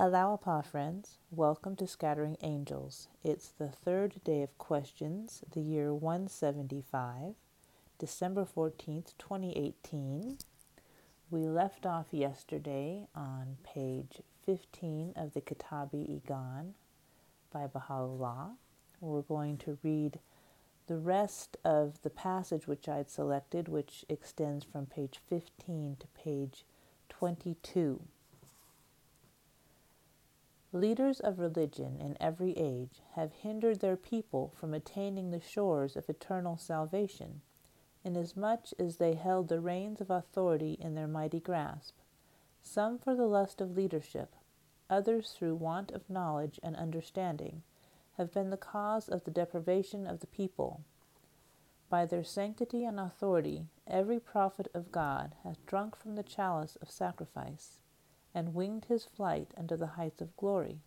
Allah'u'Abha friends, welcome to Scattering Angels. It's the third day of questions, the year 175, December 14th, 2018. We left off yesterday on page 15 of the Kitab-i-Iqan by Baha'u'llah. We're going to read the rest of the passage which I'd selected, which extends from page 15 to page 22. Leaders of religion in every age have hindered their people from attaining the shores of eternal salvation, inasmuch as they held the reins of authority in their mighty grasp, some for the lust of leadership, others through want of knowledge and understanding, have been the cause of the deprivation of the people. By their sanctity and authority, every prophet of God hath drunk from the chalice of sacrifice and winged his flight unto the heights of glory.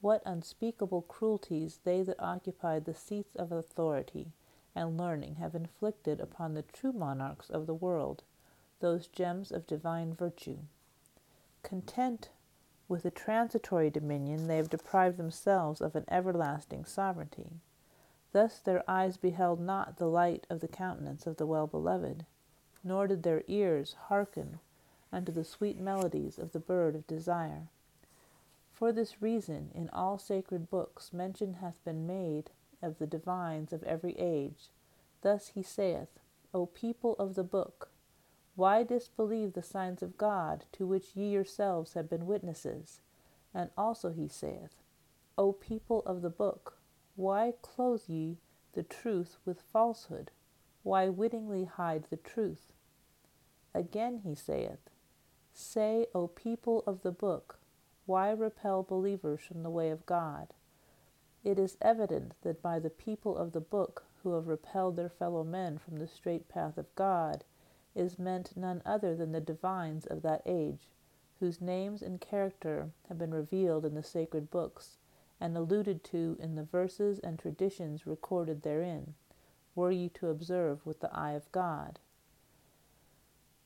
What unspeakable cruelties they that occupied the seats of authority and learning have inflicted upon the true monarchs of the world, those gems of divine virtue. Content with a transitory dominion, they have deprived themselves of an everlasting sovereignty. Thus their eyes beheld not the light of the countenance of the well beloved, nor did their ears hearken unto the sweet melodies of the bird of desire. For this reason, in all sacred books, mention hath been made of the divines of every age. Thus he saith, O people of the book, why disbelieve the signs of God, to which ye yourselves have been witnesses? And also he saith, O people of the book, why clothe ye the truth with falsehood? Why wittingly hide the truth? Again he saith, Say, O people of the book, why repel believers from the way of God? It is evident that by the people of the book who have repelled their fellow men from the straight path of God is meant none other than the divines of that age, whose names and character have been revealed in the sacred books and alluded to in the verses and traditions recorded therein, were ye to observe with the eye of God.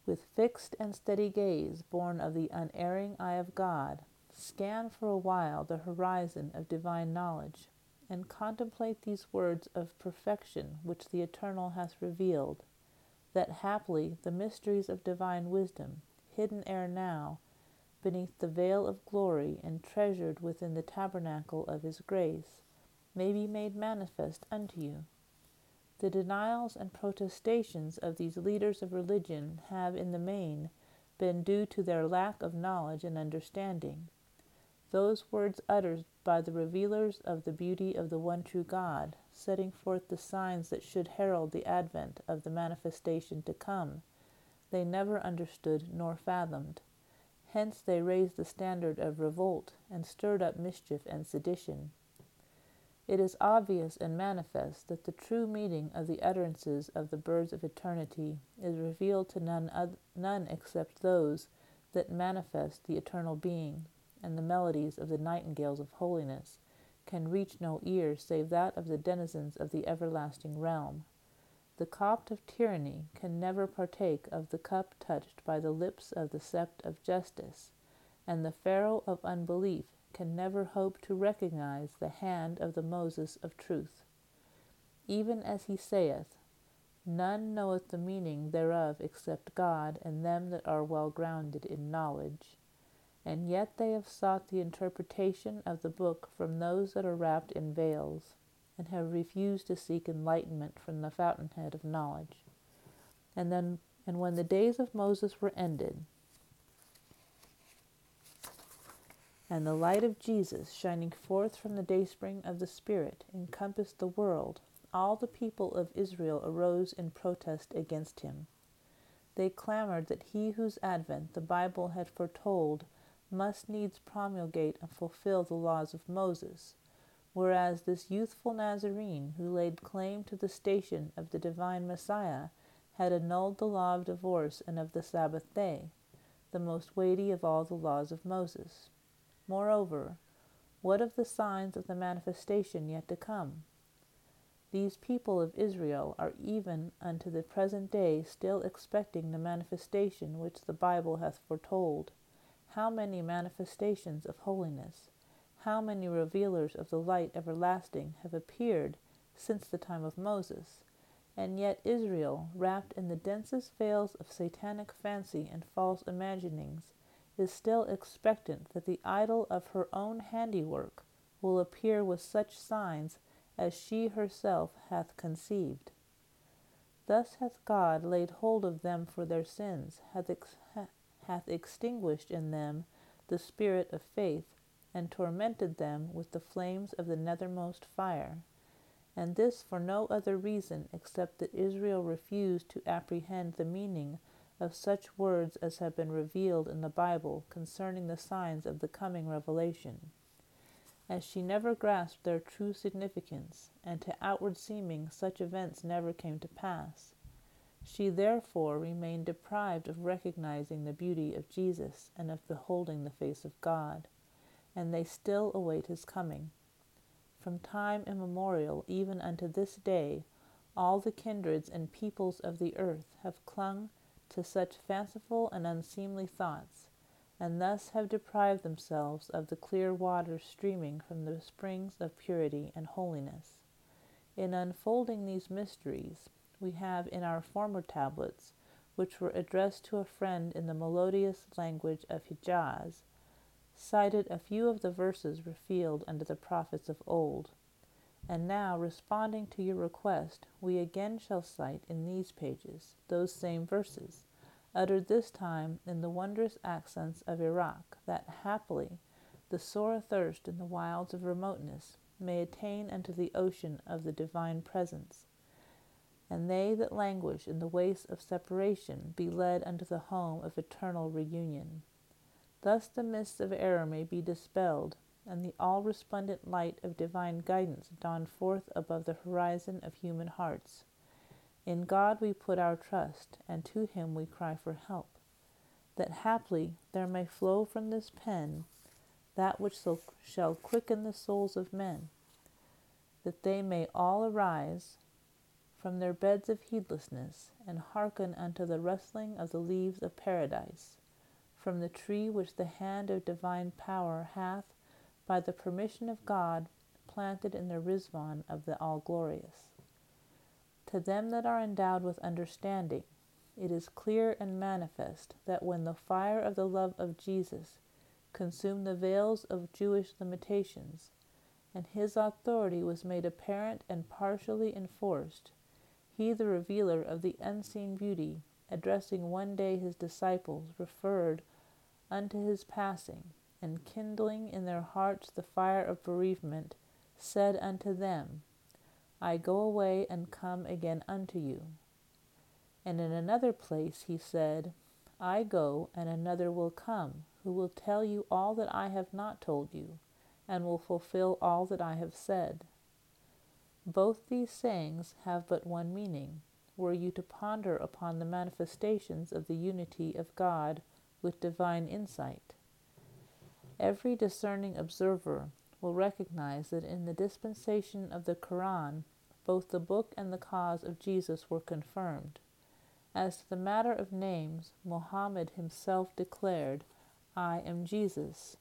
With fixed and steady gaze, born of the unerring eye of God, scan for a while the horizon of divine knowledge, and contemplate these words of perfection which the Eternal hath revealed, that haply the mysteries of divine wisdom, hidden ere now, beneath the veil of glory and treasured within the tabernacle of his grace, may be made manifest unto you. The denials and protestations of these leaders of religion have, in the main, been due to their lack of knowledge and understanding. Those words uttered by the revealers of the beauty of the one true God, setting forth the signs that should herald the advent of the manifestation to come, they never understood nor fathomed. Hence they raised the standard of revolt and stirred up mischief and sedition. It is obvious and manifest that the true meaning of the utterances of the birds of eternity is revealed to none, none except those that manifest the eternal being, and the melodies of the nightingales of holiness can reach no ear save that of the denizens of the everlasting realm. The Copt of tyranny can never partake of the cup touched by the lips of the sept of justice, and the Pharaoh of unbelief can never hope to recognize the hand of the Moses of truth. Even as he saith, None knoweth the meaning thereof except God and them that are well grounded in knowledge. And yet they have sought the interpretation of the book from those that are wrapped in veils, and have refused to seek enlightenment from the fountainhead of knowledge. And then, and when the days of Moses were ended, and the light of Jesus, shining forth from the dayspring of the Spirit, encompassed the world, all the people of Israel arose in protest against him. They clamored that he whose advent the Bible had foretold must needs promulgate and fulfill the laws of Moses, whereas this youthful Nazarene, who laid claim to the station of the divine Messiah, had annulled the law of divorce and of the Sabbath day, the most weighty of all the laws of Moses. Moreover, what of the signs of the manifestation yet to come? These people of Israel are even unto the present day still expecting the manifestation which the Bible hath foretold. how many manifestations of holiness, how many revealers of the light everlasting have appeared since the time of Moses, and yet Israel, wrapped in the densest veils of satanic fancy and false imaginings, is still expectant that the idol of her own handiwork will appear with such signs as she herself hath conceived. Thus hath God laid hold of them for their sins, hath, ex- hath extinguished in them the spirit of faith, and tormented them with the flames of the nethermost fire. And this for no other reason except that Israel refused to apprehend the meaning of such words as have been revealed in the Bible concerning the signs of the coming revelation as she never grasped their true significance, and to outward seeming such events never came to pass. She therefore remained deprived of recognizing the beauty of Jesus and of beholding the face of God, and they still await his coming. From time immemorial, even unto this day, all the kindreds and peoples of the earth have clung to such fanciful and unseemly thoughts and thus have deprived themselves of the clear water streaming from the springs of purity and holiness. In unfolding these mysteries, we have in our former tablets, which were addressed to a friend in the melodious language of Hijaz, cited a few of the verses revealed under the prophets of old. And now, responding to your request, we again shall cite in these pages those same verses uttered this time in the wondrous accents of Iraq, that happily the sore thirst in the wilds of remoteness may attain unto the ocean of the divine presence, and they that languish in the wastes of separation be led unto the home of eternal reunion. Thus the mists of error may be dispelled, and the all resplendent light of divine guidance dawn forth above the horizon of human hearts. In God we put our trust, and to him we cry for help, that haply there may flow from this pen that which shall quicken the souls of men, that they may all arise from their beds of heedlessness, and hearken unto the rustling of the leaves of paradise, from the tree which the hand of divine power hath, by the permission of God, planted in the Rizwan of the All Glorious. To them that are endowed with understanding, it is clear and manifest that when the fire of the love of Jesus consumed the veils of Jewish limitations, and his authority was made apparent and partially enforced, he, the revealer of the unseen beauty, addressing one day his disciples, referred unto his passing, and kindling in their hearts the fire of bereavement, said unto them, I go away and come again unto you. And in another place he said, I go, and another will come, who will tell you all that I have not told you, and will fulfill all that I have said. Both these sayings have but one meaning, were you to ponder upon the manifestations of the unity of God with divine insight. Every discerning observer will recognize that in the dispensation of the Quran, both the book and the cause of Jesus were confirmed. As to the matter of names, Mohammed himself declared, I am Jesus.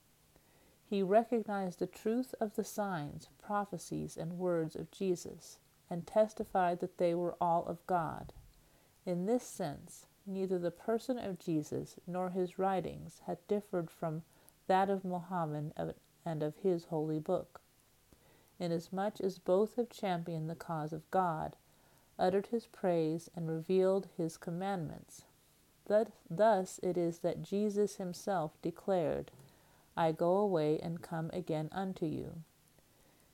He recognized the truth of the signs, prophecies, and words of Jesus, and testified that they were all of God. In this sense, neither the person of Jesus nor his writings had differed from that of Mohammed uh, and of his holy book, inasmuch as both have championed the cause of God, uttered his praise, and revealed his commandments. Thus it is that Jesus himself declared, I go away and come again unto you.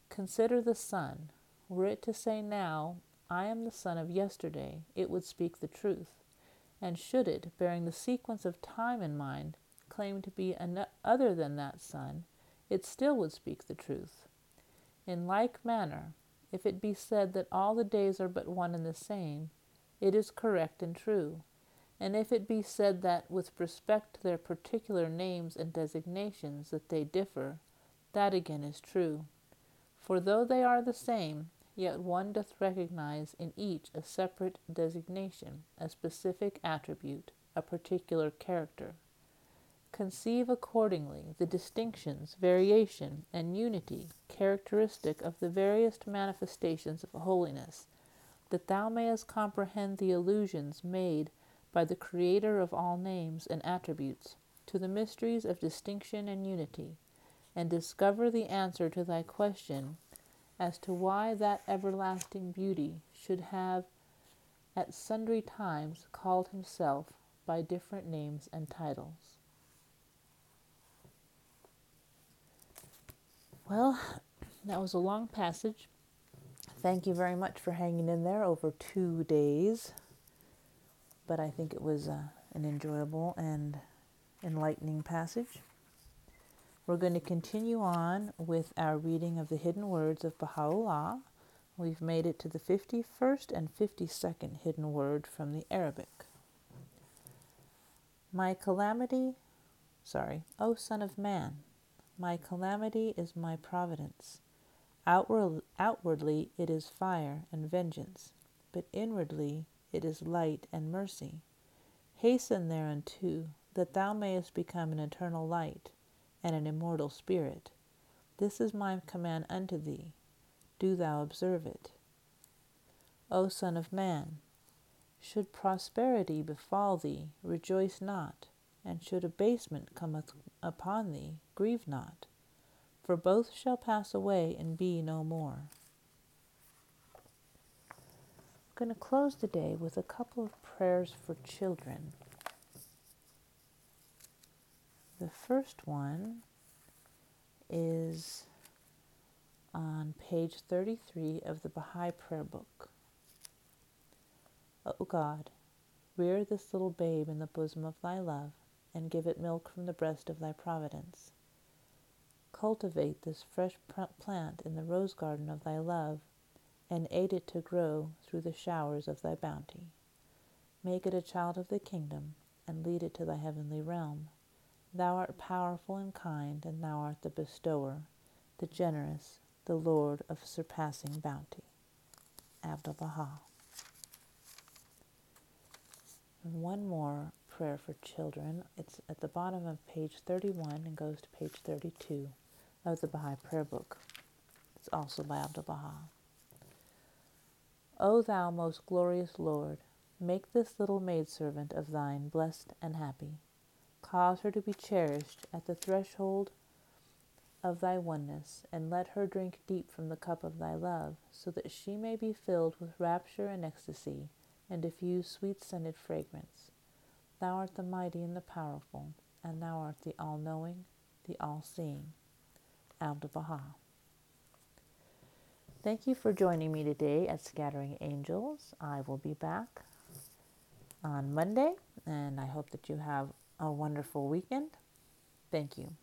Consider the sun. Were it to say now, I am the sun of yesterday, it would speak the truth. And should it, bearing the sequence of time in mind, claim to be an- other than that sun, it still would speak the truth. In like manner, if it be said that all the days are but one and the same, it is correct and true. And if it be said that, with respect to their particular names and designations, that they differ, that again is true. For though they are the same, yet one doth recognize in each a separate designation, a specific attribute, a particular character. Conceive accordingly the distinctions, variation, and unity characteristic of the various manifestations of holiness, that thou mayest comprehend the allusions made by the Creator of all names and attributes to the mysteries of distinction and unity, and discover the answer to thy question as to why that everlasting beauty should have at sundry times called himself by different names and titles. Well, that was a long passage. Thank you very much for hanging in there over two days. But I think it was uh, an enjoyable and enlightening passage. We're going to continue on with our reading of the hidden words of Baha'u'llah. We've made it to the 51st and 52nd hidden word from the Arabic. My calamity, sorry, O Son of Man, my calamity is my providence. Outward, outwardly it is fire and vengeance, but inwardly it is light and mercy. Hasten thereunto, that thou mayest become an eternal light and an immortal spirit. This is my command unto thee. Do thou observe it. O Son of Man, should prosperity befall thee, rejoice not, and should abasement come upon thee, grieve not, for both shall pass away and be no more. I'm going to close the day with a couple of prayers for children. The first one is on page 33 of the Baha'i Prayer Book. O God, rear this little babe in the bosom of thy love, and give it milk from the breast of thy providence. Cultivate this fresh plant in the rose garden of thy love, and aid it to grow through the showers of thy bounty. Make it a child of the kingdom, and lead it to thy heavenly realm Thou art powerful and kind, and thou art the bestower, the generous, the Lord of surpassing bounty. Abdul Baha. One more prayer for children. It's at the bottom of page 31 and goes to page 32 of the Baha'i Prayer Book. It's also by Abdul Baha. O thou most glorious Lord, make this little maidservant of thine blessed and happy Cause her to be cherished at the threshold of thy oneness, and let her drink deep from the cup of thy love, so that she may be filled with rapture and ecstasy, and diffuse sweet scented fragrance. Thou art the mighty and the powerful, and thou art the all knowing, the all seeing. Abdul Baha. Thank you for joining me today at Scattering Angels. I will be back on Monday, and I hope that you have a wonderful weekend. Thank you.